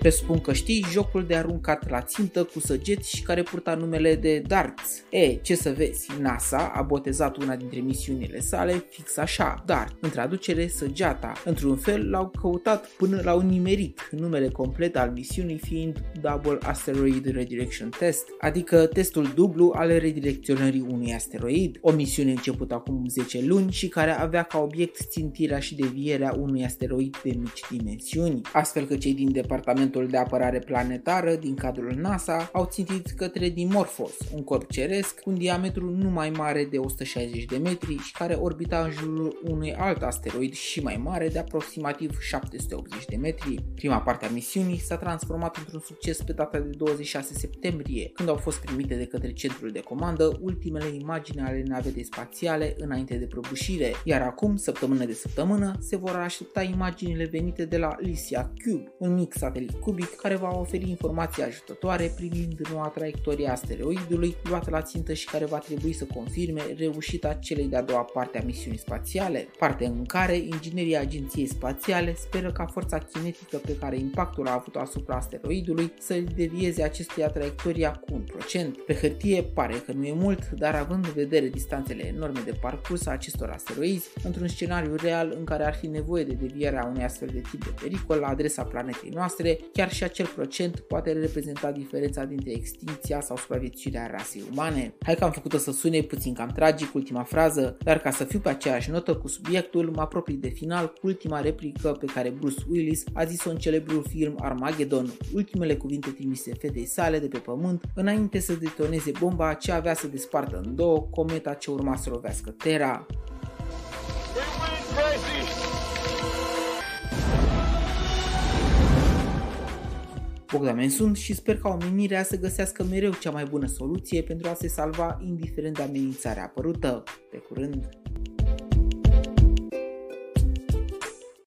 Presupun că știi jocul de aruncat la țintă cu săgeți și care purta numele de Darts. E, ce să vezi, NASA a botezat una dintre misiunile sale fix așa, Dart, în traducere săgeata. Într-un fel l-au căutat până l-au nimerit, numele complet al misiunii fiind Double Asteroid Redirection Test, adică testul dublu al redirecționării unui asteroid, o misiune începută acum 10 luni și care avea ca obiect țintirea și devierea unui asteroid de mici dimensiuni, astfel că cei din Departamentul de Apărare Planetară din cadrul NASA au țintit către Dimorphos, un corp ceresc cu un diametru nu mai mare de 160 de metri și care orbita în jurul unui alt asteroid și mai mare de aproximativ 780 de metri. Prima parte a misiunii s-a transformat într-un succes pe data de 26 septembrie, când au fost primite de către centrul de comandă ultimele imagini ale navetei spațiale înainte de prăbușire, iar acum, săptămână de săptămână, se vor aștepta imaginile venite de la Lysia Cube, un mic satelit cubic care va oferi informații ajutătoare privind noua traiectorie a asteroidului luată la țintă și care va trebui să confirme reușita celei de-a doua parte a misiunii spațiale, parte în care inginerii agenției spațiale speră ca forța kinetică pe care impactul a avut asupra asteroidului să devieze acestuia traiectoria cu un procent. Pe hârtie pare că nu e mult, dar având în vedere distanțele enorme de parcurs a acestor asteroizi, într-un scenariu real în care ar fi nevoie de devierea unui astfel de tip de pericol la adresa planetei noastre, chiar și acel procent poate reprezenta diferența dintre extinția sau supraviețuirea rasei umane. Hai că am făcut-o să sune puțin cam tragic ultima frază, dar ca să fiu pe aceeași notă cu subiectul, mă apropii de final cu ultima replică pe care Bruce Willis a zis-o în celebrul film Armageddon, ultimele cuvinte trimise fetei sale de pe pământ, înainte să detoneze bomba ce avea să despartă în două cometa ce urma să lovească Terra. Bogdamen sunt și sper ca omenirea să găsească mereu cea mai bună soluție pentru a se salva indiferent de amenințarea apărută. Pe curând!